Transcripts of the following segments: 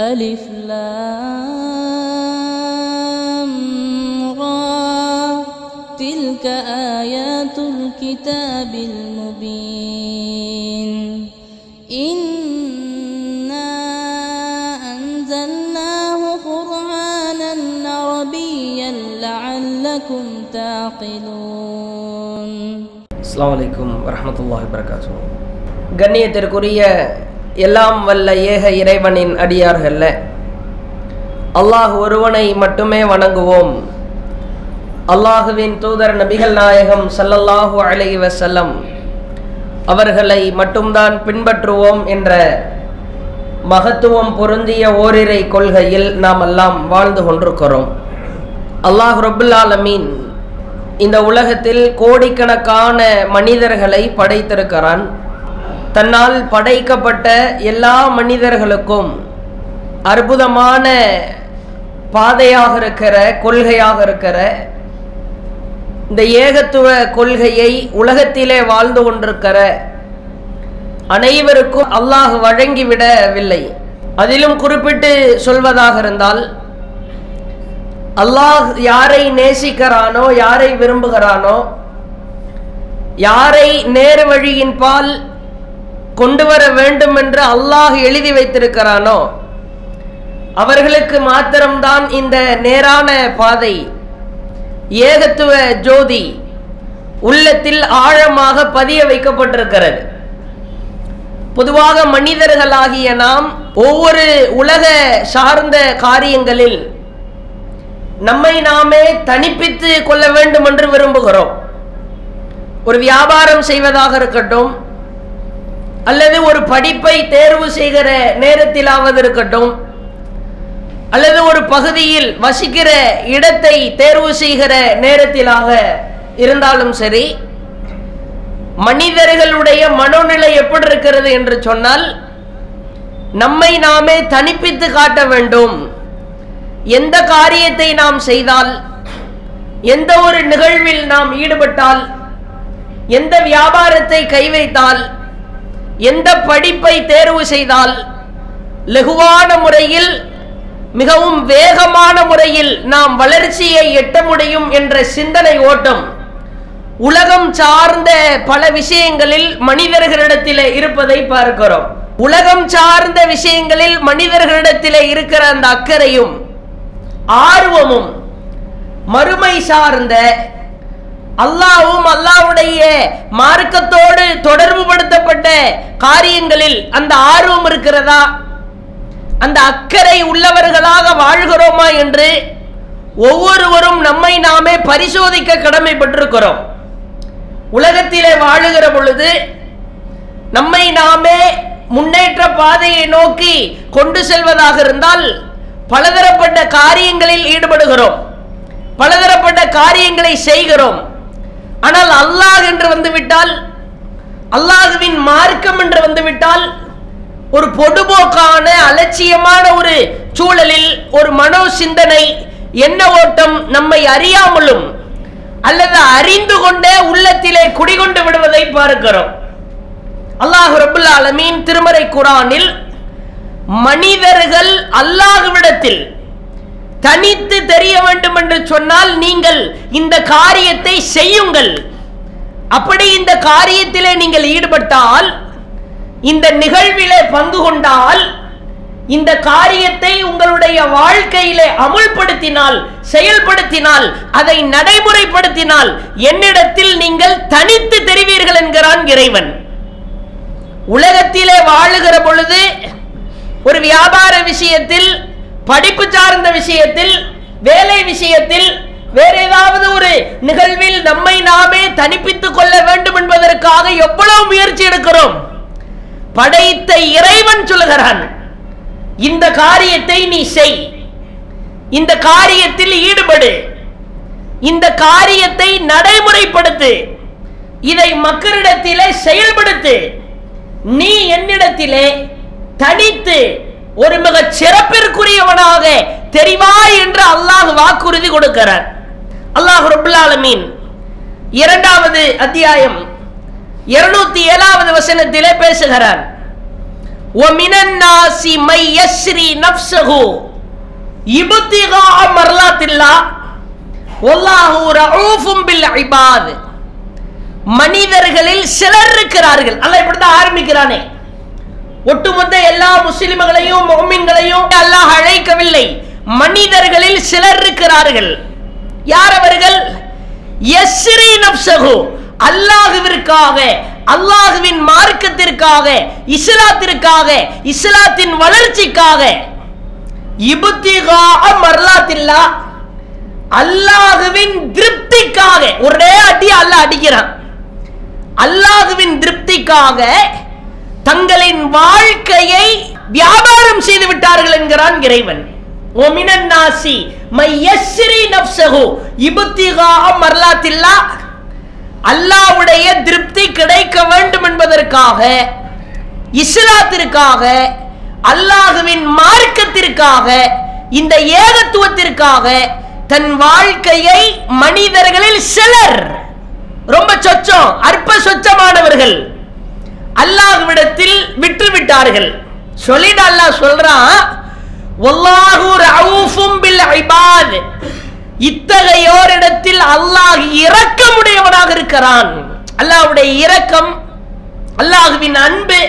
ألف لام را تلك آيات الكتاب المبين إنا أنزلناه قرآنا عربيا لعلكم تعقلون அஸ்ஸலாமு அலைக்கும் வரஹ்மத்துல்லாஹி வரகாத்து கண்ணியத்திற்குரிய எல்லாம் வல்ல ஏக இறைவனின் அடியார்கள்ல. அல்லாஹ் ஒருவனை மட்டுமே வணங்குவோம். அல்லாஹுவின் தூதர் நபிகள் நாயகம் சல்லல்லாஹு அலைஹி வசல்லம் அவர்களை மட்டும்தான் பின்பற்றுவோம் என்ற மகத்துவம் பொருந்திய ஓரிரை கொள்கையில் நாம் எல்லாம் வாழ்ந்து கொண்டிருக்கிறோம். அல்லாஹ் ரபுல்லாலமீன் இந்த உலகத்தில் கோடிக்கணக்கான மனிதர்களை படைத்திருக்கிறான். தன்னால் படைக்கப்பட்ட எல்லா மனிதர்களுக்கும் அற்புதமான பாதையாக இருக்கிற கொள்கையாக இருக்கிற இந்த ஏகத்துவ கொள்கையை உலகத்திலே வாழ்ந்து கொண்டிருக்கிற அனைவருக்கும் அல்லாஹ் வழங்கிவிடவில்லை. அதிலும் குறிப்பிட்டு சொல்வதாக இருந்தால் அல்லாஹ் யாரை நேசிக்கிறானோ யாரை விரும்புகிறானோ யாரை நேர் வழியின் பால் கொண்டு வர வேண்டும் என்று அல்லாஹ் எழுதி வைத்திருக்கிறானோ? அவர்களுக்கு மாத்திரம்தான் இந்த நேரான பாதை. ஏகத்துவ ஜோதி உள்ளத்தில் ஆழமாக பதிய வைக்கப்பட்டிருக்கிறது. பொதுவாக மனிதர்களாகிய நாம் ஒவ்வொரு உலக சார்ந்த காரியங்களில் நம்மை நாமே தனிப்பித்து கொள்ள வேண்டும் என்று விரும்புகிறோம். ஒரு வியாபாரம் செய்வதாக இருக்கட்டும் அல்லது ஒரு படிப்பை தேர்வு செய்கிற நேரத்திலாவது இருக்கட்டும் அல்லது ஒரு பகுதியில் வசிக்கிற இடத்தை தேர்வு செய்கிற நேரத்திலாக இருந்தாலும் சரி மனிதர்களுடைய மனோநிலை எப்படி இருக்கிறது என்று சொன்னால் நம்மை நாமே தனிப்பித்து காட்ட வேண்டும். எந்த காரியத்தை நாம் செய்தால் எந்த ஒரு நிகழ்வில் நாம் ஈடுபட்டால் எந்த வியாபாரத்தை கை வைத்தால் எந்த படிப்பை தேர்வு செய்தால் லகுவான முறையில் மிகவும் வேகமான முறையில் நாம் வளர்ச்சியை எட்ட முடியும் என்ற சிந்தனை ஓட்டம் உலகம் சார்ந்த பல விஷயங்களில் மனிதர்களிடத்தில் இருப்பதை பார்க்கிறோம். உலகம் சார்ந்த விஷயங்களில் மனிதர்களிடத்தில் இருக்கிற அந்த அக்கறையும் ஆர்வமும் மறுமை சார்ந்த அல்லாவும் அல்லாவுடைய மார்க்கத்தோடு தொடர்பு படுத்தப்பட்ட காரியங்களில் அந்த ஆர்வம் இருக்கிறதா? அந்த அக்கறை உள்ளவர்களாக வாழ்கிறோமா என்று ஒவ்வொருவரும் நம்மை நாமே பரிசோதிக்க கடமைப்பட்டிருக்கிறோம். உலகத்திலே வாழுகிற பொழுது நம்மை நாமே முன்னேற்ற பாதையை நோக்கி கொண்டு செல்வதாக இருந்தால் பலதரப்பட்ட காரியங்களில் ஈடுபடுகிறோம். பலதரப்பட்ட காரியங்களை செய்கிறோம். ஆனால் அல்லாஹ் என்று வந்துவிட்டால் அல்லாஹுவின் மார்க்கம் என்று வந்துவிட்டால் ஒரு பொடுபோக்கான அலட்சியமான ஒரு சூழலில் ஒரு மனோ சிந்தனை என்ன ஓட்டம் நம்மை அறியாமலும் அல்லது அறிந்து கொண்டே உள்ளத்திலே குடிகொண்டு விடுவதை பார்க்கிறோம். அல்லாஹு ரபுல் அலமீன் திருமறை குரானில் மனிதர்கள் அல்லாஹுவிடத்தில் தனித்து தெரிய வேண்டும் என்று சொன்னால் நீங்கள் இந்த காரியத்தை செய்யுங்கள். அப்படி இந்த காரியத்திலே நீங்கள் ஈடுபட்டால் இந்த நிகழ்விலே பங்கு கொண்டால் இந்த காரியத்தை உங்களுடைய வாழ்க்கையிலே அமுல்படுத்தினால் செயல்படுத்தினால் அதை நடைமுறைப்படுத்தினால் என்னிடத்தில் நீங்கள் தனித்து தெரிவீர்கள் என்கிறான் இறைவன். உலகத்திலே வாழுகிற பொழுது ஒரு வியாபார விஷயத்தில் படிப்பு சார்ந்த விஷயத்தில் வேலை விஷயத்தில் வேற ஏதாவது ஒரு நிகழ்வில் நம்மை நாமே தனிப்பித்துக் கொள்ள வேண்டும் என்பதற்காக எவ்வளவு முயற்சி எடுக்கிறோம்? படைத்த இறைவன் சொல்லுகிறான் இந்த காரியத்தை நீ செய். இந்த காரியத்தில் ஈடுபடு. இந்த காரியத்தை நடைமுறைப்படுத்து. இதை மக்களிடத்திலே செயல்படுத்து. நீ என்னிடத்திலே தனித்து ஒரு மிக சிறப்பிற்குரியவனாக தெரிவாய் என்று அல்லாஹ் வாக்குறுதி கொடுக்கிறார். அல்லாஹ் ரபுல்லாலமீன் இரண்டாவது அத்தியாயம் இருநூத்தி ஏழாவது வசனத்திலே பேசுகிறார். மனிதர்களில் சிலர் இருக்கிறார்கள். அல்ல இப்படிதான் ஆரம்பிக்கிறானே. ஒட்டுமொத்த எல்லா முஸ்லிம்களையும் மொமின்களையும் அல்லாஹ் அழைக்கவில்லை. மனிதர்களில் சிலர் இருக்கிறார்கள். யார் அவர்கள்? யஸ்ரி நப்சகு அல்லாஹுவிற்காக அல்லாஹுவின் மார்க்கத்திற்காக இஸ்லாத்திற்காக இஸ்லாத்தின் வளர்ச்சிக்காக. இபுத்திகா மர்லாத்தில்லா. அல்லாஹுவின் திருப்திக்காக. ஒரே அடி அல்லாஹ் அடிக்கிறான். அல்லாஹுவின் திருப்திக்காக தங்களின் வாழ்க்கையை வியாபாரம் செய்து விட்டார்கள் என்கிறான் இறைவன். ஓமினன் நாசி மையஸ்ரி நப்சகு இபுத்திகா மர்லாத்தில்லா அல்லாஹ்வுடைய திருப்தி கிடைக்க வேண்டும் என்பதற்காக இஸ்லாத்திற்காக அல்லாஹுவின் மார்க்கத்திற்காக இந்த ஏகத்துவத்திற்காக தன் வாழ்க்கையை மனிதர்களில் சிலர் ரொம்ப சொச்சம் அற்ப சொச்சமானவர்கள் அல்லாஹ்விடத்தில் விட்டு விட்டார்கள் சொல்லிட்டு அல்லாஹ் சொல்றான் பில் இபாத். இத்தகையோரிடத்தில் அல்லாஹ் இரக்கமுடையவனாக இருக்கிறான். அல்லாஹ்வுடைய இரக்கம் அல்லாஹுவின் அன்பு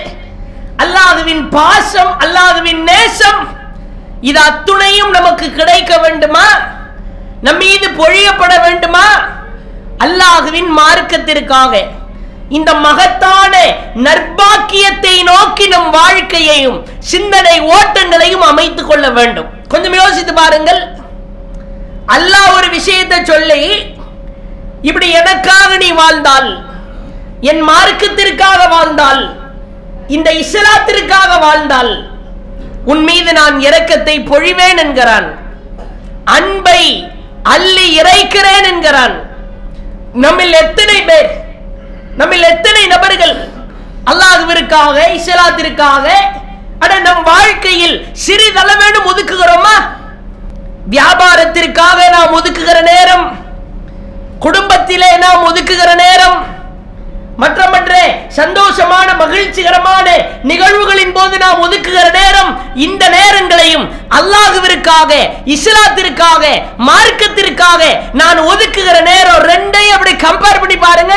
அல்லாஹுவின் பாசம் அல்லாஹுவின் நேசம் இது அத்துணையும் நமக்கு கிடைக்க வேண்டுமா? நம்மீது பொழியப்பட வேண்டுமா? அல்லாஹுவின் மார்க்கத்திற்காக. இந்த மகத்தான நற்பாக்கியத்தை நோக்கி நம் வாழ்க்கையையும் சிந்தனை ஓட்டங்களையும் அமைத்துக் கொள்ள வேண்டும். கொஞ்சம் யோசித்து பாருங்கள். அல்லாஹ் ஒரு விஷயத்தை சொல்லி இப்படி எனக்காக நீ வாழ்ந்தால் என் மார்க்கத்திற்காக வாழ்ந்தால் இந்த இஸ்லாத்திற்காக வாழ்ந்தால் உன் மீது நான் இரக்கத்தை பொழிவேன் என்கிறான். அன்பை அள்ளி இறைக்கிறேன் என்கிறான். நம்மில் எத்தனை பேர் நம்மில் எத்தனை நபர்கள் அல்லாஹ்விற்காக இஸ்லாத்திற்காக அட நம் வாழ்க்கையில் சிறிதளவேனும் ஒதுக்குகிறோமா? வியாபாரத்திற்காக நாம் ஒதுக்குகிற நேரம் குடும்பத்திலே நாம் ஒதுக்குகிற நேரம் மற்ற மற்ற சந்தோஷமான மகிழ்ச்சிகரமான நிகழ்வுகளின் போது நாம் ஒதுக்குகிற நேரம் இந்த நேரங்களையும் அல்லாஹுவிற்காக இஸ்லாத்திற்காக மார்க்கத்திற்காக நான் ஒதுக்குகிற நேரம் ரெண்டையும் அப்படி கம்பேர் பண்ணி பாருங்க.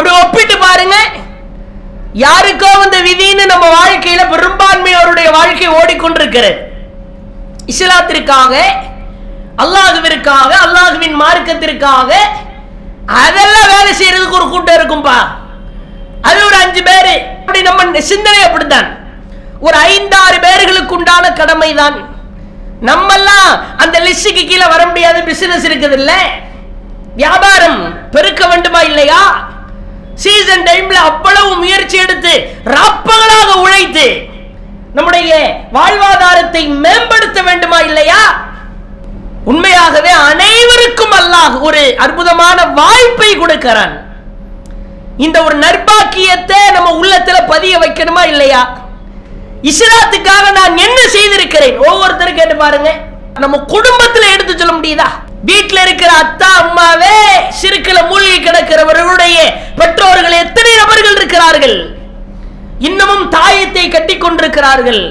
அப்படி ஒப்பிட்டு பாருங்க யாருக்கோ வந்த விதின்னு நம்ம வாழ்க்கையில பெரும்பான்மையோருடைய வாழ்க்கை ஓடிக்கொண்டிருக்கிறது. இஸ்லாத்திற்காக அல்லாஹுவிற்காக அல்லாஹுவின் மார்க்கத்திற்காக அதெல்லாம் வேலை செய்யறதுக்கு ஒரு கூட்டம் இருக்கும்பா. அது ஒரு அஞ்சு பேரு. அப்படி நம்ம சிந்தனை அப்படித்தான். ஒரு ஐந்தாறு பேர்களுக்கு உண்டான கடமை தான் நம்மெல்லாம் அந்த லிஸ்டுக்கு கீழே வர முடியாத பிசினஸ் இருக்குது இல்ல வியாபாரம் பெருக்க வேண்டுமா இல்லையா? சீசன் டைம்ல அவ்வளவு முயற்சி எடுத்து ரப்பங்களாக உழைத்து நம்முடைய வாழ்வாதாரத்தை மேம்படுத்த வேண்டுமா இல்லையா? உண்மையாகவே அனைவருக்கும் அல்லாஹ் ஒரு அற்புதமான வாய்ப்பை கொடுக்கிறான். இந்த ஒரு நற்பாக்கியத்தை நம்ம உள்ளத்துல பதிய வைக்கணுமா இல்லையா? இஸ்லாத்துக்காக நான் என்ன செய்திருக்கிறேன்? ஒவ்வொருத்தரும் கேட்டு பாருங்க. நம்ம குடும்பத்துல எடுத்து சொல்ல முடியுதா? வீட்டுல இருக்கிற அத்தா அம்மாவே சிறுக்கில மூழ்கி கிடக்கிறவர்களுடைய பெற்றோர்கள் எத்தனை நபர்கள் இருக்கிறார்கள்? இன்னமும் தாயத்தை கட்டி கொண்டிருக்கிறார்கள்.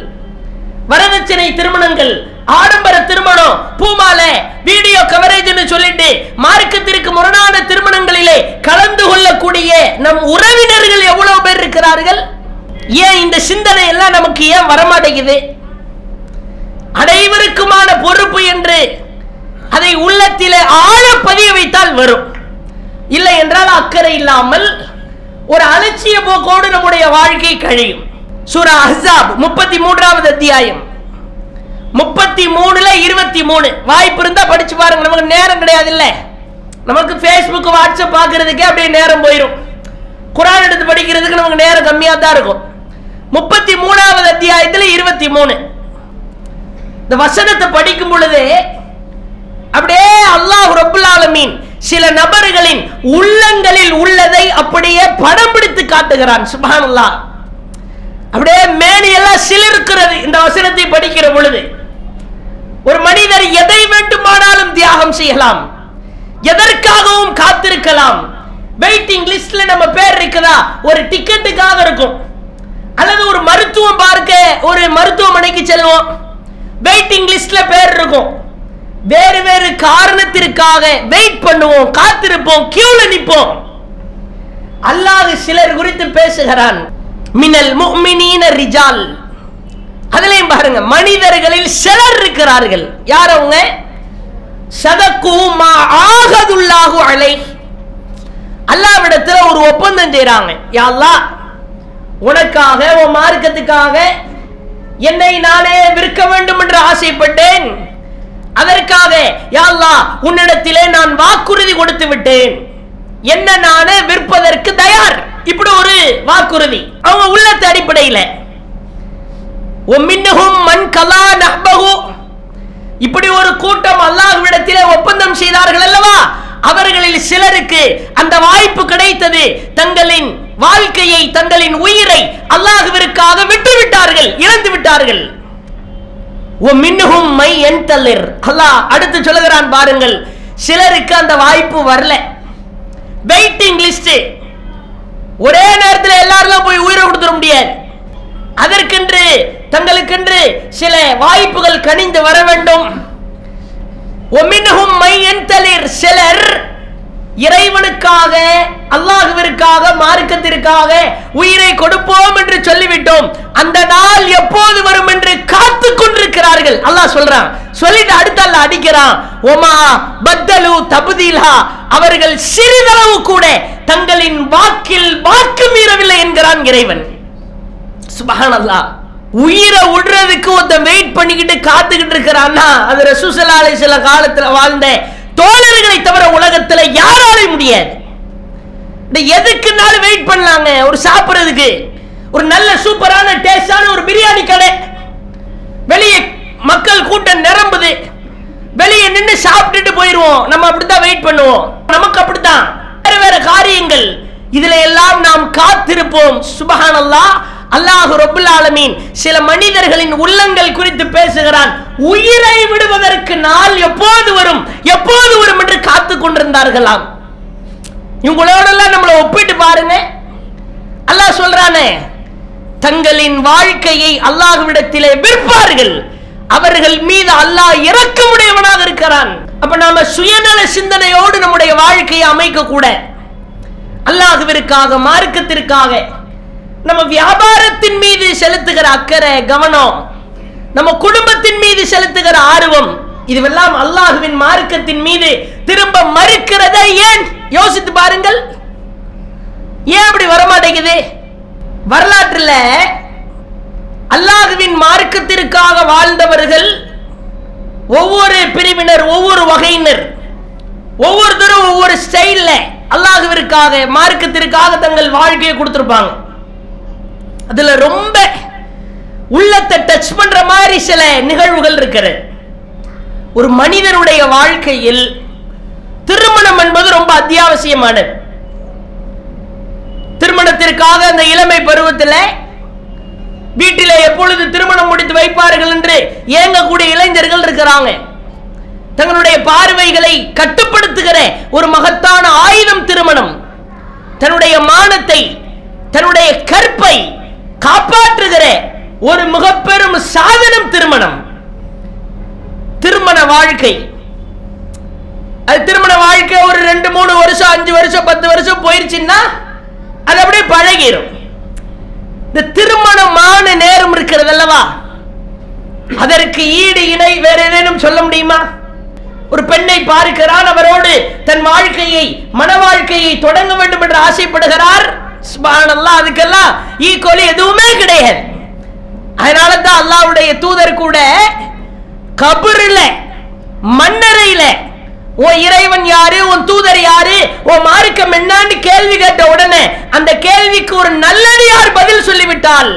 வரதட்சணை திருமணங்கள் ஆடம்பர திருமணம் பூமாலை வீடியோ கவரேஜ்னு சொல்லிட்டு மார்க்கத்திற்கு முரணான திருமணங்களிலே கலந்து கொள்ளக்கூடிய நம் உறவினர்கள் எவ்வளவு பேர் இருக்கிறார்கள்? ஏன் இந்த சிந்தனை எல்லாம் நமக்கு ஏன் வரமாட்டேங்குது? அனைவருக்குமான பொறுப்பு என்று உள்ளத்திலே ஆழ பதிய வைத்தால் வரும். இல்லை என்றால் அக்கறை இல்லாமல் ஒரு அலட்சிய போக்கோடு நம்முடைய வாழ்க்கை கழியும். சூரா அஹ்ஸாப் முப்பத்தி மூன்றாவது அத்தியாயம். முப்பத்தி மூணுல இருபத்தி மூணு வாய்ப்பு இருந்தா படிச்சு பாருங்க நமக்கு நேரம் கிடையாது இல்ல நமக்கு ஃபேஸ்புக் வாட்ஸ்அப் பாக்குறதுக்கே அப்படியே நேரம் போயிடும் குரான் எடுத்து படிக்கிறதுக்கு நமக்கு நேரம் கம்மியா தான் இருக்கும். முப்பத்தி மூணாவது அத்தியாயத்துல இருபத்தி மூணு இந்த வசனத்தை படிக்கும் பொழுது அப்படியே அல்லாஹ் ரப்புல் ஆலமீன் சில நபர்களின் உள்ளங்களில் உள்ளதை அப்படியே படம் பிடித்து காட்டுகிறான் சுபானல்லா அப்படியே மேனியெல்லாம் சிலிருக்கிறது இந்த வசனத்தை படிக்கிற பொழுது. ஒரு மனிதர் எதை வேண்டுமானாலும் தியாகம் செய்யலாம் எதற்காகவும் காத்திருக்கலாம். வெயிட்டிங் லிஸ்ட்ல நம்ம பேர் இருக்குதா? ஒரு டிக்கெட்டுக்காக இருக்கும். அல்லது ஒரு மருத்துவம் பார்க்க ஒரு மருத்துவமனைக்கு செல்வோம் வெயிட்டிங் லிஸ்ட்ல பேர் இருக்கும். வேறு வேறு காரணத்திற்காக வெயிட் பண்ணுவோம் காத்திருப்போம் கியூல நிற்போம். அல்லாஹ் சிலர் குறித்து பேசுகிறான் மினல் முக்மினீன ரிஜால். அதுலயும் பாருங்க மனிதர்களில் சிலர் இருக்கிறார்கள். யார் அவங்க? சதக்கு மா ஆகதுல்லாஹு அலை அல்லாவிடத்துல ஒரு ஒப்பந்தம் செய்றாங்க. யா அல்லாஹ் உனக்காக உன் மார்க்கத்துக்காக என்னை நானே விற்க வேண்டும் என்று ஆசைப்பட்டேன். அதற்காக யா உன்னிடத்திலே நான் வாக்குறுதி கொடுத்து விட்டேன். என்ன நானே விற்பதற்கு தயார். இப்படி ஒரு வாக்குறுதி அவங்க உள்ளத்து அடிப்படையில். மண் கலா நஹ்பகு இப்படி ஒரு கூட்டம் அல்லாஹ்விடத்திலே ஒப்பந்தம் செய்தார்கள் அல்லவா? அவர்களில் சிலருக்கு அந்த வாய்ப்பு கிடைத்தது. தங்களின் வாழ்க்கையை தங்களின் உயிரை அல்லாஹுவிற்காக விட்டு விட்டார்கள் இழந்து விட்டார்கள் மின்னுகும் மை என் தள்ளிர் அல்லாஹ் அடுத்து சொல்லுகிறான் பாருங்கள். சிலருக்கு அந்த வாய்ப்பு வரல. வெயிட்டிங் லிஸ்ட் ஒரே நேரத்தில் எல்லாரும் போய் உயிரை கொடுத்துட முடியாது. அதற்கென்று தங்களுக்கென்று சில வாய்ப்புகள் கனிந்து வர வேண்டும். ஒமின்ஹும் மை என் தளிர் சிலர் இறைவனுக்காக அல்லாஹுவிற்காக மார்க்கத்திற்காக உயிரை கொடுப்போம் என்று சொல்லிவிட்டோம். அந்த நாள் எப்போது செய்தார்கள் அல்லாஹ் சொல்றான். சொல்லிட்டு அடுத்த அல்ல அடிக்கிறான். ஒமா பத்தலு தபுதீலா. அவர்கள் சிறிதளவு கூட தங்களின் வாக்கில் வாக்கு மீறவில்லை என்கிறான் இறைவன். சுபஹானல்லாஹ். உயிரை விடுறதுக்கு ஒருத்தன் வெயிட் பண்ணிக்கிட்டு காத்துக்கிட்டு இருக்கிறான்னா அது ரசூசலாலை சில காலத்துல வாழ்ந்த தோழர்களை தவிர உலகத்துல யாராலையும் முடியாது. இந்த எதுக்குனாலும் வெயிட் பண்ணலாங்க. ஒரு சாப்பிடுறதுக்கு. ஒரு நல்ல சூப்பரான டேஸ்டான ஒரு பிரியாணி கடை. வெளியே மக்கள் கூட்டம் நிரம்புது. வெளியே நின்று சாப்பிட்டுட்டு போயிருவோம். நம்ம அப்படித்தான் வெயிட் பண்ணுவோம். நமக்கு அப்படித்தான். வேற வேற காரியங்கள். இதுல எல்லாம் நாம் காத்திருப்போம். சுபஹானல்லாஹ் அல்லாஹ் ரபுல் ஆலமீன் சில மனிதர்களின் உள்ளங்கள் குறித்து பேசுகிறான். உயிரை விடுவதற்கு நாள் எப்போது வரும்? எப்போது வரும் என்று காத்து கொண்டிருந்தார்களாம். இவங்களோடெல்லாம் நம்மளை ஒப்பிட்டு பாருங்க. அல்லாஹ் சொல்றானே தங்களின் வாழ்க்கையை அல்லாஹ்விடத்திலே விற்பார்கள். அவர்கள் மீது அல்லாஹ் இறக்கமுடையவனாக இருக்கிறான். அப்ப நாம சுயநல சிந்தனையோடு நம்முடைய வாழ்க்கையை அமைக்க கூட அல்லாஹுவிற்காக மார்க்கத்திற்காக நம்ம வியாபாரத்தின் மீது செலுத்துகிற அக்கறை கவனம் நம்ம குடும்பத்தின் மீது செலுத்துகிற ஆர்வம் இதுவெல்லாம் அல்லாஹுவின் மார்க்கத்தின் மீது திரும்ப மறுக்கிறதை ஏன்? யோசித்து பாருங்கள். ஏன் அப்படி வரமாட்டேங்குது? வரலாற்றுல அல்லாஹுவின் மார்க்கத்திற்காக வாழ்ந்தவர்கள் ஒவ்வொரு பிரிவினர் ஒவ்வொரு வகையினர் ஒவ்வொருத்தரும் ஒவ்வொரு ஸ்டைல்ல அல்லாஹுவிற்காக மார்க்கத்திற்காக தங்கள் வாழ்க்கையை கொடுத்துருப்பாங்க. அதுல ரொம்ப உள்ளத்தை டச் பண்ற மாதிரி சில நிகழ்வுகள் இருக்கிறது ஒரு மனிதனுடைய வாழ்க்கையில் திருமணம் என்பது ரொம்ப அத்தியாவசியமானது. திருமணத்திற்காக அந்த இளமை பருவத்தில் வீட்டிலே எப்பொழுது திருமணம் முடித்து வைப்பார்கள் என்று ஏங்கக்கூடிய இளைஞர்கள் இருக்கிறாங்க. தங்களுடைய பார்வைகளை கட்டுப்படுத்துகிற ஒரு மகத்தான ஆயுதம் திருமணம். தன்னுடைய மானத்தை தன்னுடைய கற்பை காப்பாற்றுகிற ஒரு மிகப்பெரும் சாதனம் திருமணம். திருமண வாழ்க்கை. அது திருமண வாழ்க்கை ஒரு ரெண்டு மூணு வருஷம் அஞ்சு வருஷம் பத்து வருஷம் போயிருச்சுன்னா அது அப்படியே பழகிரும். இந்த திருமணமான நேரம் இருக்கிறது அல்லவா? அதற்கு ஈடு இணை வேற ஏதேனும் சொல்ல முடியுமா? ஒரு பெண்ணை பார்க்கிறான் அவரோடு தன் வாழ்க்கையை மன வாழ்க்கையை தொடங்க வேண்டும் என்று ஆசைப்படுகிறார். சுப்ஹானல்லாஹ் அதுக்கெல்லாம் ஈக்குவலி எதுவுமே கிடையாது. அதனால தான் அல்லாஹ்வுடைய தூதர் கூட கபுரில் மண்ணறையில உன் இறைவன் யாரு? உன் தூதர் யாரு? உன் மார்க்கம் என்னன்னு கேள்வி கேட்ட உடனே அந்த கேள்விக்கு ஒரு நல்லடியார் பதில் சொல்லிவிட்டால்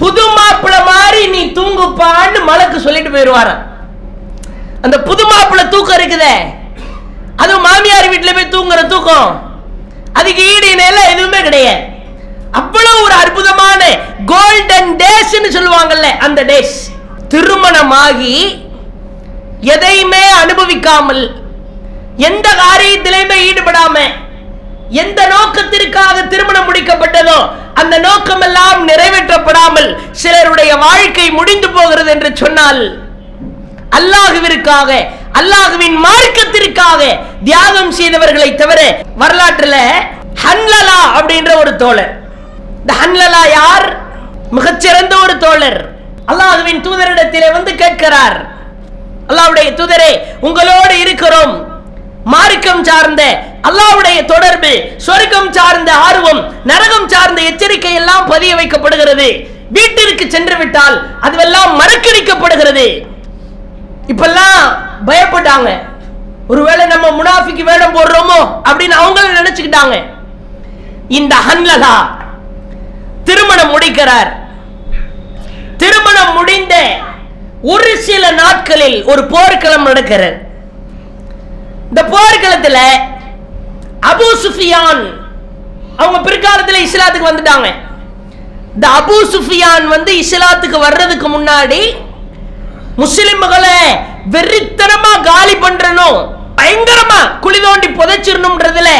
புது மாப்பிள்ள மாதிரி நீ தூங்குப்பான்னு மலக்கு சொல்லிட்டு போயிடுவாராம். அந்த புது மாப்பிள தூக்கம் இருக்குதே. அது மாமியார் வீட்டில் போய் தூங்குற தூக்கம். அதுக்கு ஈடு இணையெல்லாம் எதுவுமே கிடையாது. அவ்வளவு ஒரு அற்புதமான கோல்டன் டேஸ்ன்னு சொல்லுவாங்கல்ல அந்த டேஸ் திருமணமாகி எதையுமே அனுபவிக்காமல் எந்த காரியத்திலையுமே ஈடுபடாம எந்த நோக்கத்திற்காக திருமணம் முடிக்கப்பட்டதோ அந்த நோக்கமெல்லாம் நிறைவேற்றப்படாமல் சிலருடைய வாழ்க்கை முடிந்து போகிறது என்று சொன்னால் அல்லாஹுவிற்காக அல்லாஹுவின் மார்க்கத்திற்காக தியாகம் செய்தவர்களை தவிர வரலாற்றுல ஹன்லலா அப்படின்ற ஒரு தோழர். இந்த ஹன்லலா யார்? மிகச்சிறந்த ஒரு தோழர். அல்லாஹுவின் தூதரிடத்திலே வந்து கேட்கிறார். அல்லாவுடைய துதரே உங்களோடு இருக்கிறோம். மார்க்கம் சார்ந்த அல்லாவுடைய தொடர்பு சொர்க்கம் சார்ந்த ஆர்வம் நரகம் சார்ந்த எச்சரிக்கை எல்லாம் பதிய வைக்கப்படுகிறது. வீட்டிற்கு சென்று விட்டால் அதுவெல்லாம் மறக்கடிக்கப்படுகிறது. இப்பெல்லாம் பயப்பட்டாங்க. ஒருவேளை நம்ம முனாஃபிக்கு வேடம் போடுறோமோ அப்படின்னு அவங்களும் நினைச்சுக்கிட்டாங்க. இந்த ஹன்லதா திருமணம் முடிக்கிறார். திருமணம் முடிந்த ஒரு சில நாட்களில் ஒரு போர்க்களம் நடக்கிறது. இந்த போர்க்களத்தில் அபு சுஃபியான் அவங்க பிற்காலத்துல இஸ்லாத்துக்கு வந்துட்டாங்க. இந்த அபு சுஃபியான் வந்து இஸ்லாத்துக்கு வர்றதுக்கு முன்னாடி முஸ்லிம்களை வெறித்தனமா காலி பண்றனும் பயங்கரமா குழி தோண்டி புதைச்சிடணும்ன்றதுல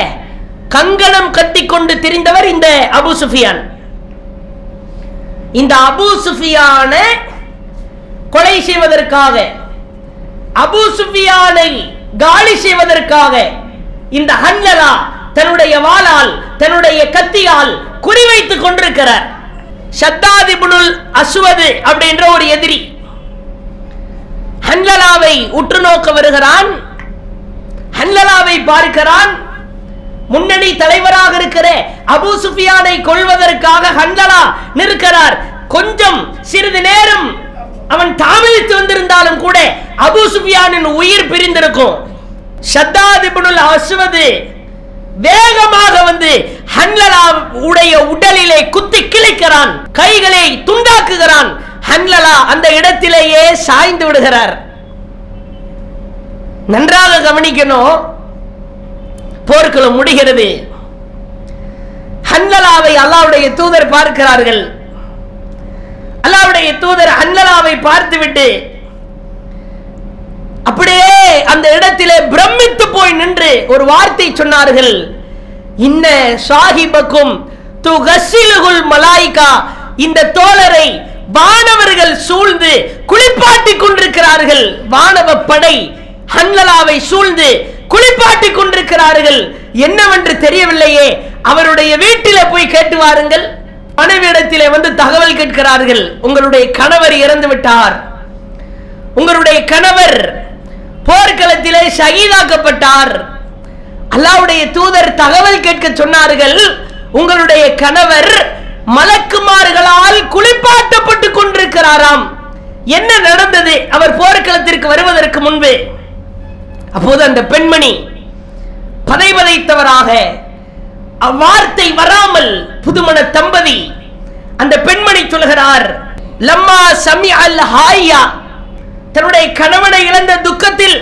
கங்கணம் கட்டி கொண்டு திரிந்தவர் இந்த அபு சுஃபியான். இந்த அபு சுஃபியான கொலை செய்வதற்காக அபு சுஃபியானை காலி செய்வதற்காக இந்த ஹன்லலா தன்னுடைய வாளால் தன்னுடைய கத்தியால் குறிவைத்துக் கொண்டிருக்கிறார். சத்தாதிபுனுல் அசுவது அப்படின்ற ஒரு எதிரி ஹன்லலாவை உற்று நோக்க வருகிறான் ஹன்லலாவை பார்க்கிறான். முன்னணி தலைவராக இருக்கிற அபு சுஃபியானை கொள்வதற்காக ஹன்லலா நிற்கிறார். கொஞ்சம் சிறிது நேரம் அவன் தாமதித்து வந்திருந்தாலும் கூட அபு சுஃபியானின் உயிர் பிரிந்திருக்கும். ஷத்தாத் அஸ்வது வேகமாக வந்து ஹன்லலா உடைய உடலிலே குத்தி கிழிக்கிறான் கைகளை துண்டாக்குகிறான். ஹன்லலா அந்த இடத்திலேயே சாய்ந்து விடுகிறார். நன்றாக கவனிக்கணும். போர்க்களம் முடிகிறது. ஹன்லலாவை அல்லாவுடைய தூதர் பார்க்கிறார்கள். அல்லாவுடைய தூதர் ஹன்லலாவை பார்த்துவிட்டு அப்படியே அந்த இடத்திலே பிரமித்து போய் நின்று ஒரு வார்த்தை சொன்னார்கள். இன்ன சாஹிபக்கும் துகசிலுகுல் மலாய்கா. இந்த தோழரை வானவர்கள் சூழ்ந்து குளிப்பாட்டி கொண்டிருக்கிறார்கள். வானவ படை ஹன்லலாவை சூழ்ந்து குளிப்பாட்டி கொண்டிருக்கிறார்கள். என்னவென்று தெரியவில்லையே. அவருடைய வீட்டில போய் கேட்டு வாருங்கள். மனைவியிடத்திலே வந்து தகவல் கேட்கிறார்கள். உங்களுடைய கணவர் இறந்து விட்டார். உங்களுடைய கணவர் போர்க்களத்திலே ஷகீதாக்கப்பட்டார். அல்லாவுடைய தூதர் தகவல் கேட்க சொன்னார்கள் உங்களுடைய கணவர் மலக்குமார்களால் குளிப்பாட்டப்பட்டு கொண்டிருக்கிறாராம். என்ன நடந்தது? அவர் போர்க்களத்திற்கு வருவதற்கு முன்பு. அப்போது அந்த பெண்மணி பதைவதைத்தவராக அவ்வார்த்தை வராமல் புதுமண தம்பதி அந்த பெண்மணி சொல்கிறார் லம்மா சமி அல் ஹாயா தன்னுடைய கணவனை இழந்த துக்கத்தில்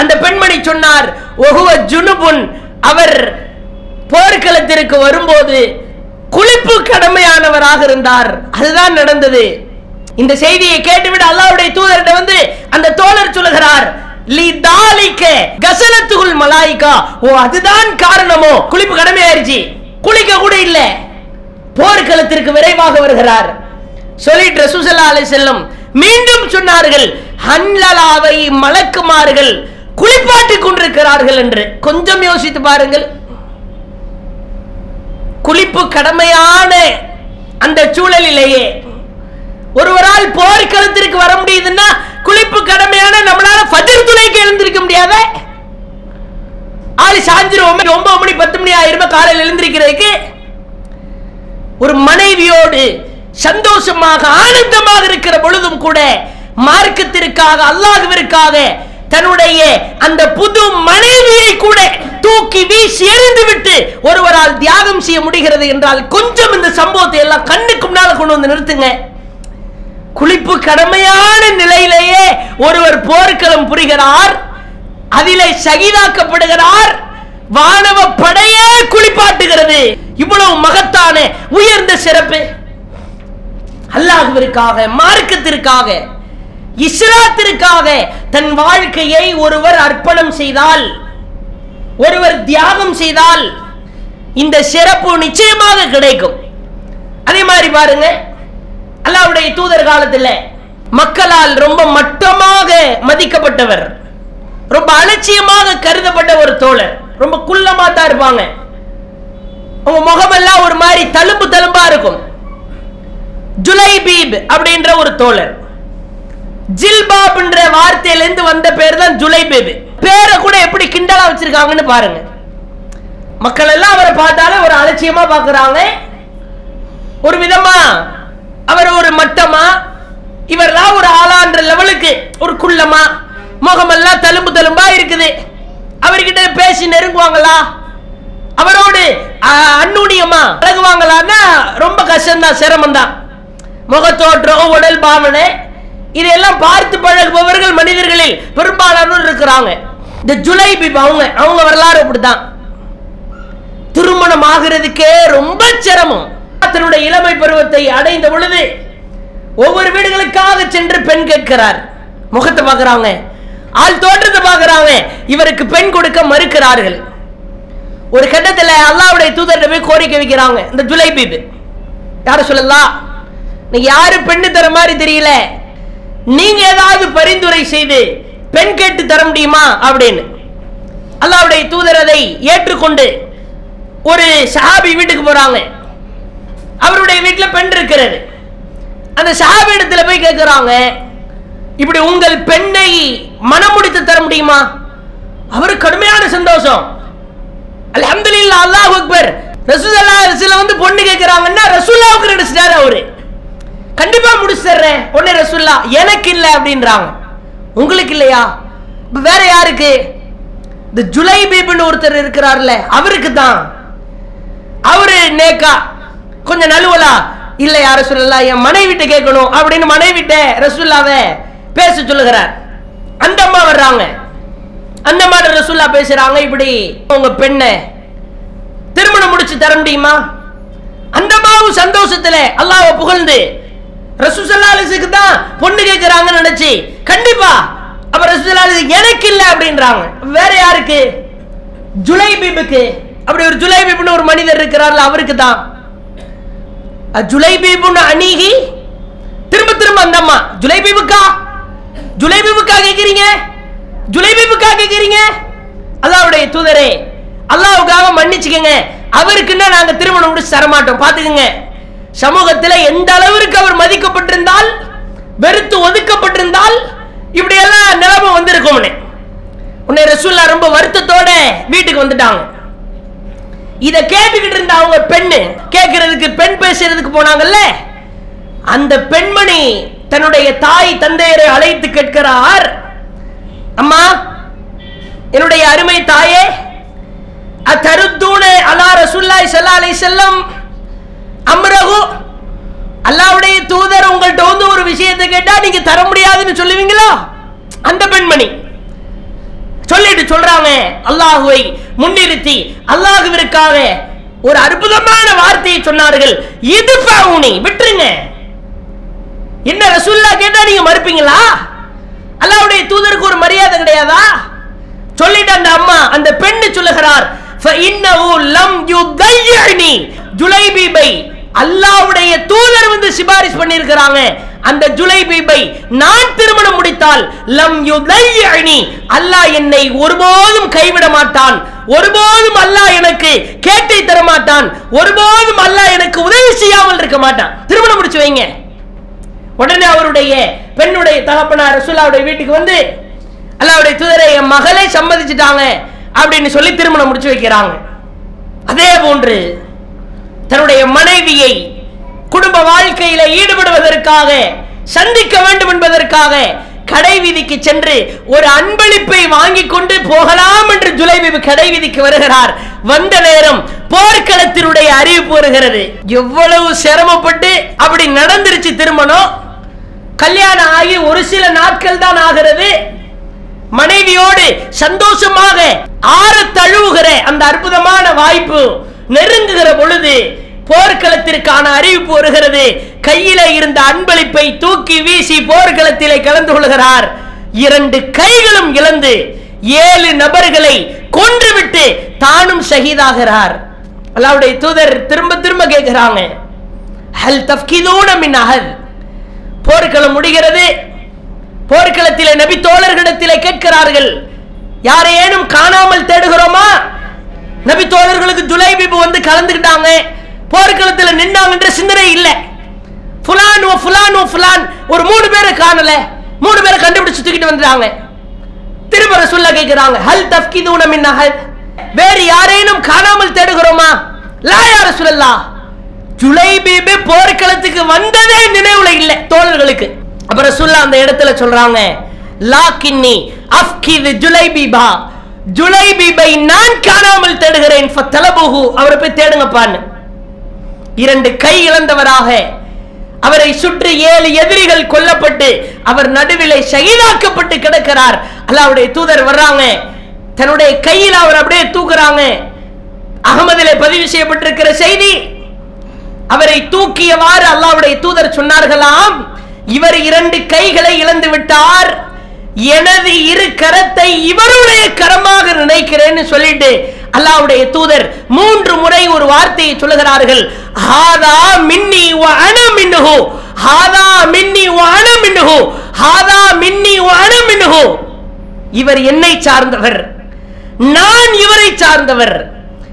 அந்த பெண்மணி சொன்னார் ஒகுவ ஜுனுபுன். அவர் போர்க்களத்திற்கு வரும்போது குளிப்பு கடமையானவராக இருந்தார். அதுதான் நடந்தது. இந்த செய்தியை கேட்டுவிட அல்லாஹ்வுடைய தூதர்கிட்ட வந்து அந்த தோழர் சொல்லுகிறார் லி தாலிக்க ஓ அதுதான் காரணமோ? குளிப்பு கடமையாயிருச்சு. குளிக்க கூட இல்ல. போர்க்களத்திற்கு விரைவாக வருகிறார். சொல்லிட்டு ரசூசல்லா அலை செல்லும் மீண்டும் சொன்னார்கள் ஹன்லலாவை மலக்குமார்கள் குளிப்பாட்டிக் கொண்டிருக்கிறார்கள் என்று. கொஞ்சம் யோசித்து பாருங்கள். குளிப்பு கடமையான அந்த சூழலிலேயே ஒருவரால் போர்க்களத்திற்கு வர முடியுதுன்னா குளிப்பு கடமையான நம்மளால ஃபஜர் துணைக்கு எழுந்திருக்க முடியாத? ஆளு சாஞ்சிரும் ஒன்பது மணி பத்து மணி ஆயிரம் காலையில் எழுந்திருக்கிறதுக்கு. ஒரு மனைவியோடு சந்தோஷமாக ஆனந்தமாக இருக்கிற பொழுதும் கூட மார்க்கத்திற்காக அல்லாதவருக்காக தன்னுடைய அந்த புது மனைவியை கூட தூக்கி வீசி எறிந்து விட்டு ஒருவரால் தியாகம் செய்ய முடிகிறது என்றால் கொஞ்சம் இந்த சம்பவத்தை எல்லாம் கண்ணுக்கு முன்னால கொண்டு வந்து நிறுத்துங்க. குளிப்பு கடமையான நிலையிலேயே ஒருவர் போர்க்களம் புரிகிறார் அதிலே சகிதாக்கப்படுகிறார் வானவ படையே குளிப்பாட்டுகிறது. இவ்வளவு மகத்தான உயர்ந்த சிறப்பு. அல்லாஹ்விற்காக மார்க்கத்திற்காக இஸ்லாத்திற்காக தன் வாழ்க்கையை ஒருவர் அர்ப்பணம் செய்தால் ஒருவர் தியாகம் செய்தால் இந்த சிறப்பு நிச்சயமாக கிடைக்கும். அதே மாதிரி பாருங்க அல்லாவுடைய தூதர் காலத்தில் மக்களால் ரொம்ப மட்டமாக மதிக்கப்பட்டவர். ரொம்ப அலட்சியமாக கருதப்பட்ட ஒரு தோழர். ரொம்ப குள்ளமா தான் இருப்பாங்க. அவங்க முகமெல்லாம் ஒரு மாதிரி தழும்பு தழும்பா இருக்கும். ஜுலைபீப் அப்படின்ற ஒரு தோழர். ஜில்பாப்ன்ற வார்த்தையிலிருந்து வந்த பேர் தான் ஜுலைபீப். பேரை கூட எப்படி கிண்டலா வச்சிருக்காங்கன்னு பாருங்க. மக்கள் எல்லாம் அவரை பார்த்தாலே ஒரு அலட்சியமா பாக்குறாங்க ஒரு விதமா அவர் ஒரு மட்டமா? இவரெல்லாம் ஒரு ஆளான்ற லெவலுக்கு ஒரு குள்ளமா? முகமெல்லாம் தழும்பு தழும்பா இருக்குது. அவர்கிட்ட பேசி நெருங்குவாங்களா? அவரோடு ஆ, பழகுவாங்களான்னா ரொம்ப கஷ்டம்தான் சிரமம் தான் முகத்தோற்றம் உடல் பாவனை இதையெல்லாம் பார்த்து பழகுபவர்கள் மனிதர்களில் பெரும்பாலானோர் இருக்கிறாங்க. இந்த ஜுலை அவங்க அவங்க வரலாறு அப்படிதான் திருமணம் ஆகிறதுக்கே ரொம்ப சிரமம். தன்னுடைய இளமை பருவத்தை அடைந்த பொழுது ஒவ்வொரு வீடுகளுக்காக சென்று பெண் கேட்கிறார். முகத்தை பார்க்கறாங்க. ஆள் தோற்றத்தை பார்க்கறாங்க. இவருக்கு பெண் கொடுக்க மறுக்கிறார்கள். ஒரு கட்டத்துல அல்லாவுடைய தூதர்கிட்ட போய் கோரிக்கை வைக்கிறாங்க. இந்த ஜுலை பீபு யார சொல்லலாம் நீ யாரு பெண்ணு தர மாதிரி தெரியல. நீங்க ஏதாவது பரிந்துரை செய்து பெண் கேட்டு தர முடியுமா அப்படின்னு. அல்லாவுடைய தூதர் அதை ஏற்றுக்கொண்டு ஒரு சஹாபி வீட்டுக்கு போறாங்க. அவருடைய வீட்டில் பெண் இருக்கிறது. அந்த சஹாபி இடத்துல போய் கேட்குறாங்க இப்படி உங்கள் பெண்ணை மனம் முடித்து தர முடியுமா? அவரு கடுமையான சந்தோஷம். அல்ஹம்துலில்லாஹ் அல்லாஹ் அக்பர். ரசூலுல்லாஹி ரசூல வந்து பொண்ணு கேக்குறாங்கன்னா ரசூல்லாவுக்கு நடிச்சிட்டாரு அவரு. கண்டிப்பா முடிச்சு தர்றேன். உடனே ரசூல்லா எனக்கு இல்லை அப்படின்றாங்க. உங்களுக்கு இல்லையா? இப்போ வேற யாருக்கு? இந்த ஜுலை பீபின்னு ஒருத்தர் இருக்கிறார்ல அவருக்கு தான் அவரு நேக்கா கொஞ்சம் நழுவலா? இல்ல யார சொல்லலாம் என் மனைவிட்ட கேட்கணும் அப்படின்னு மனைவிட்ட ரசுல்லாவ பேச சொல்லுகிறார். அந்த அம்மா வர்றாங்க. அந்த மாதிரி ரசுல்லா பேசுறாங்க இப்படி. உங்க பெண்ணை திருமணம் முடிச்சு தர முடியுமா? அந்த அம்மாவும் சந்தோஷத்துல அல்லாவை புகழ்ந்து ரசூசல்லாலிசுக்கு தான் பொண்ணு கேட்கிறாங்கன்னு நினைச்சு கண்டிப்பா அப்ப ரசூசல்லாலிசு எனக்கு இல்ல அப்படின்றாங்க. வேற யாருக்கு? ஜுலைபீபுக்கு. அப்படி ஒரு ஜுலைபீப்னு ஒரு மனிதர் இருக்கிறார்ல அவருக்கு தான். ஜுலைபீபுன்னு அணுகி திரும்ப திரும்ப அந்த அம்மா ஜுலைபீபுக்கா ஜுலைபீபுக்கா கேக்குறீங்க? ஜுலைபீபுக்கா கேக்குறீங்க? அல்லாஹ்வுடைய தூதரே அல்லாவுக்காக மன்னிச்சுக்கங்க. அவருக்குன்னா நாங்க திருமணம் முடிச்சு தரமாட்டோம். பாத்துக்கங்க சமூகத்துல எந்த அளவிற்கு அவர் மதிக்கப்பட்டிருந்தால் வெறுத்து ஒதுக்கப்பட்டிருந்தால் இப்படி எல்லாம் நிலைமை வந்திருக்கும்னு. உன்னை ரசூல்லா ரொம்ப வருத்தத்தோட வீட்டுக்கு வந்துட்டாங்க. இத கேட்டுக்கிட்டு இருந்த அவங்க பெண்ணு கேட்கறதுக்கு பெண் பேசுறதுக்கு போனாங்கல்ல? அந்த பெண்மணி தன்னுடைய தாய் தந்தையரை அழைத்து கேட்கிறார் அம்மா என்னுடைய அருமை தாயே அத்தருத்தூண அலா சுல்லாய் செல்லாலை செல்லம் வஸல்லம் அல்லாவுடைய தூதர் உங்கள்கிட்ட வந்து ஒரு விஷயத்தை கேட்டா நீங்க தர முடியாதுன்னு சொல்லுவீங்களா? அந்த பெண்மணி சொல்லிட்டு சொல்றாங்க. அல்லாஹுவை முன்னிறுத்தி அல்லாஹுவிற்காக ஒரு அற்புதமான வார்த்தையை சொன்னார்கள். இது பாவுனி விட்டுருங்க. என்ன ரசூல்லா கேட்டா நீங்க மறுப்பீங்களா? அல்லாவுடைய தூதருக்கு ஒரு மரியாதை கிடையாதா? சொல்லிட்டு அந்த அம்மா அந்த பெண்ணு சொல்லுகிறார். ஃபஇன்னஹு லம் யுதய்யினி ஜுலைபி பை அல்லாவுடைய தூதர் வந்து சிபாரிஸ் பண்ணியிருக்கிறாங்க. அந்த ஜுலைபீபை நான் திருமணம் முடித்தால் லம் யுதையனி அல்லாஹ் என்னை ஒருபோதும் கைவிட மாட்டான். ஒருபோதும் அல்லாஹ் எனக்கு கேட்டை தர மாட்டான். ஒருபோதும் அல்லாஹ் எனக்கு உதவி செய்யாமல் இருக்க மாட்டான். திருமணம் முடிச்சு வைங்க. உடனே அவருடைய பெண்ணுடைய தகப்பனார் ரசூல்லாவுடைய வீட்டுக்கு வந்து அல்லாவுடைய தூதரை என் மகளை சம்மதிச்சுட்டாங்க அப்படின்னு சொல்லி திருமணம் முடிச்சு வைக்கிறாங்க. அதே போன்று தன்னுடைய மனைவியை குடும்ப வாழ்க்கையில ஈடுபடுவதற்காக சந்திக்க வேண்டும் என்பதற்காக கடை வீதிக்கு சென்று ஒரு அன்பளிப்பை வாங்கி கொண்டு போகலாம் என்று ஜுலைபீபு கடை வீதிக்கு வருகிறார். வந்த நேரம் போர்க்களத்தினுடைய அறிவிப்பு வருகிறது எவ்வளவு சிரமப்பட்டு அப்படி நடந்துருச்சு திருமணம்? கல்யாணம் ஆகி ஒரு சில நாட்கள் தான் ஆகிறது. மனைவியோடு சந்தோஷமாக ஆற தழுவுகிற அந்த அற்புதமான வாய்ப்பு நெருங்குகிற பொழுது போர்க்களத்திற்கான அறிவிப்பு வருகிறது. கையில இருந்த அன்பளிப்பை தூக்கி வீசி போர்க்களத்திலே கலந்து கொள்கிறார். இரண்டு கைகளும் இழந்து ஏழு நபர்களை கொன்றுவிட்டு தானும் ஷஹீதாகிறார். அல்லாவுடைய தூதர் திரும்ப திரும்ப கேட்கிறாங்க. ஹல் தப்கிதூன மின் அகல் போர்க்களம் முடிகிறது. போர்க்களத்திலே நபி தோழர்களிடத்திலே கேட்கிறார்கள். யாரையேனும் காணாமல் தேடுகிறோமா? நபி தோழர்களுக்கு ஜுலைபிபு வந்து கலந்துக்கிட்டாங்க. போர்க்களத்தில் நின்னாங்கன்ற சிந்தனை இல்லை. ஃபுலான் ஓ ஃபுலான் ஓ ஃபுலான். ஒரு மூணு பேரை காணல. மூணு பேரை கண்டுபிடிச்சு தூக்கிட்டு வந்துட்டாங்க. திரும்ப ரசூல்லா கேட்கிறாங்க ஹல் தஃப்கிதூன தூணம் வேறு யாரேனும் காணாமல் தேடுகிறோமா? லா யா சொல்லலா ஜுலைபீபு போர்க்களத்துக்கு வந்ததே நினைவுல இல்லை தோழர்களுக்கு. அப்ப சொல்ல அந்த இடத்துல சொல்றாங்க லாக்கின்னி அஃப்கிது ஜுலைபீபா ஜுலைபீபை நான் காணாமல் தேடுகிறேன். ஃபத்தலபுஹு அவரை போய் தேடுங்கப்பான்னு. இரண்டு கை இழந்தவராக அவரை சுற்றி ஏழு எதிரிகள் கொல்லப்பட்டு அவர் நடுவிலே ஷஹீதாக்கப்பட்டு கிடக்கிறார். அல்லாவுடைய தூதர் வர்றாங்க. தன்னுடைய கையில் அவர் அப்படியே தூக்குறாங்க. அகமதிலே பதிவு செய்யப்பட்டிருக்கிற செய்தி அவரை தூக்கியவாறு அல்லாவுடைய தூதர் சொன்னார்களாம். இவர் இரண்டு கைகளை இழந்து விட்டார். எனது இரு கரத்தை இவருடைய கரமாக நினைக்கிறேன்னு சொல்லிட்டு அல்லாவுடைய தூதர் மூன்று முறை ஒரு வார்த்தையை சொல்லுகிறார்கள். ஹாதா மின்னி வ அன மின்னுஹு. ஹாதா மின்னி வ அன மின்னுஹு. ஹாதா மின்னி வ அன இவர் என்னை சார்ந்தவர். நான் இவரை சார்ந்தவர்.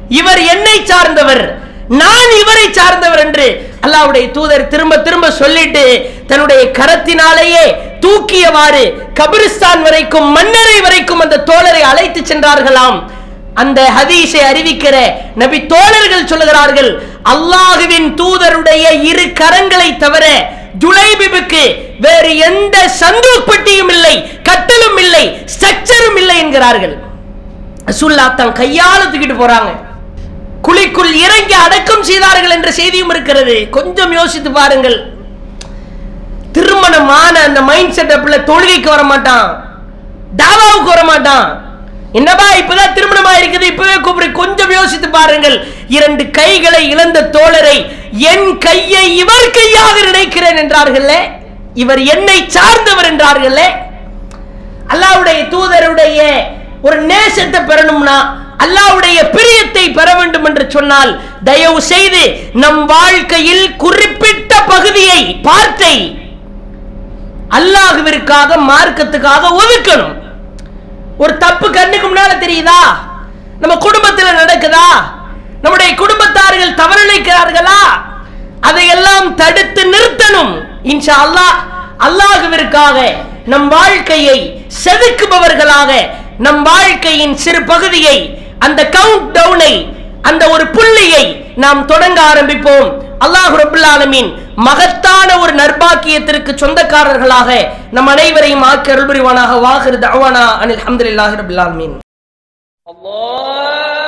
இவர் என்னை சார்ந்தவர். நான் இவரை சார்ந்தவர் என்று அல்லாவுடைய தூதர் திரும்ப திரும்ப சொல்லிட்டு தன்னுடைய கரத்தினாலேயே தூக்கியவாறு கபிரிஸ்தான் வரைக்கும் மன்னரை வரைக்கும் அந்த தோழரை அழைத்து சென்றார்களாம். அந்த ஹதீஸை அறிவிக்கிற நபி தோழர்கள் சொல்லுகிறார்கள் அல்லாஹுவின் தூதருடைய இரு கரங்களை தவிர ஜுலைபிபுக்கு வேறு எந்த சந்தூக் பெட்டியும் இல்லை கட்டலும் இல்லை ஸ்ட்ரக்சரும் இல்லை என்கிறார்கள். ரசூல்லா தன் கையால தூக்கிட்டு போறாங்க. குழிக்குள் இறங்கி அடக்கம் செய்தார்கள் என்ற செய்தியும் இருக்கிறது. கொஞ்சம் யோசித்து பாருங்கள். திருமணமான அந்த மைண்ட் செட்டப்ல தொழுகைக்கு வர மாட்டான் தாவாவுக்கு வர மாட்டான் என்னப்பா இப்பதான் திருமணமா இருக்குது இப்பவே கூப்பிடு கொஞ்சம் யோசித்து பாருங்கள். இரண்டு கைகளை இழந்த தோழரை என் கையை இவர் கையாக நினைக்கிறேன் என்றார்களே. இவர் என்னை சார்ந்தவர் என்றார்களே. அல்லாவுடைய தூதருடைய ஒரு நேசத்தை பெறணும்னா அல்லாவுடைய பிரியத்தை பெற வேண்டும் என்று சொன்னால் தயவு செய்து நம் வாழ்க்கையில் குறிப்பிட்ட பகுதியை பார்த்தை அல்லாஹுவிற்காக மார்க்கத்துக்காக ஒதுக்கணும். ஒரு தப்பு கண்ணுக்கு முன்னால தெரியுதா? நம்ம குடும்பத்தில் நடக்குதா? நம்முடைய குடும்பத்தார்கள் தவறிழைக்கிறார்களா அதையெல்லாம் தடுத்து நிறுத்தணும். இன்ஷா அல்லாஹ் அல்லாஹுவிற்காக நம் வாழ்க்கையை செதுக்குபவர்களாக நம் வாழ்க்கையின் சிறு பகுதியை அந்த கவுண்ட் டவுனை அந்த ஒரு புள்ளியை நாம் தொடங்க ஆரம்பிப்போம். அல்லாஹ் ரபுல் ஆலமீன் மகத்தான ஒரு நர்பாக்கியத்திற்கு சொந்தக்காரர்களாக நம் அனைவரையும் ஆக்கி அருள் புரிவானாக வாஹிர் தவானா அனில் அஹமதுல்லாஹி ரபுல் ஆலமீன். அல்லாஹ்!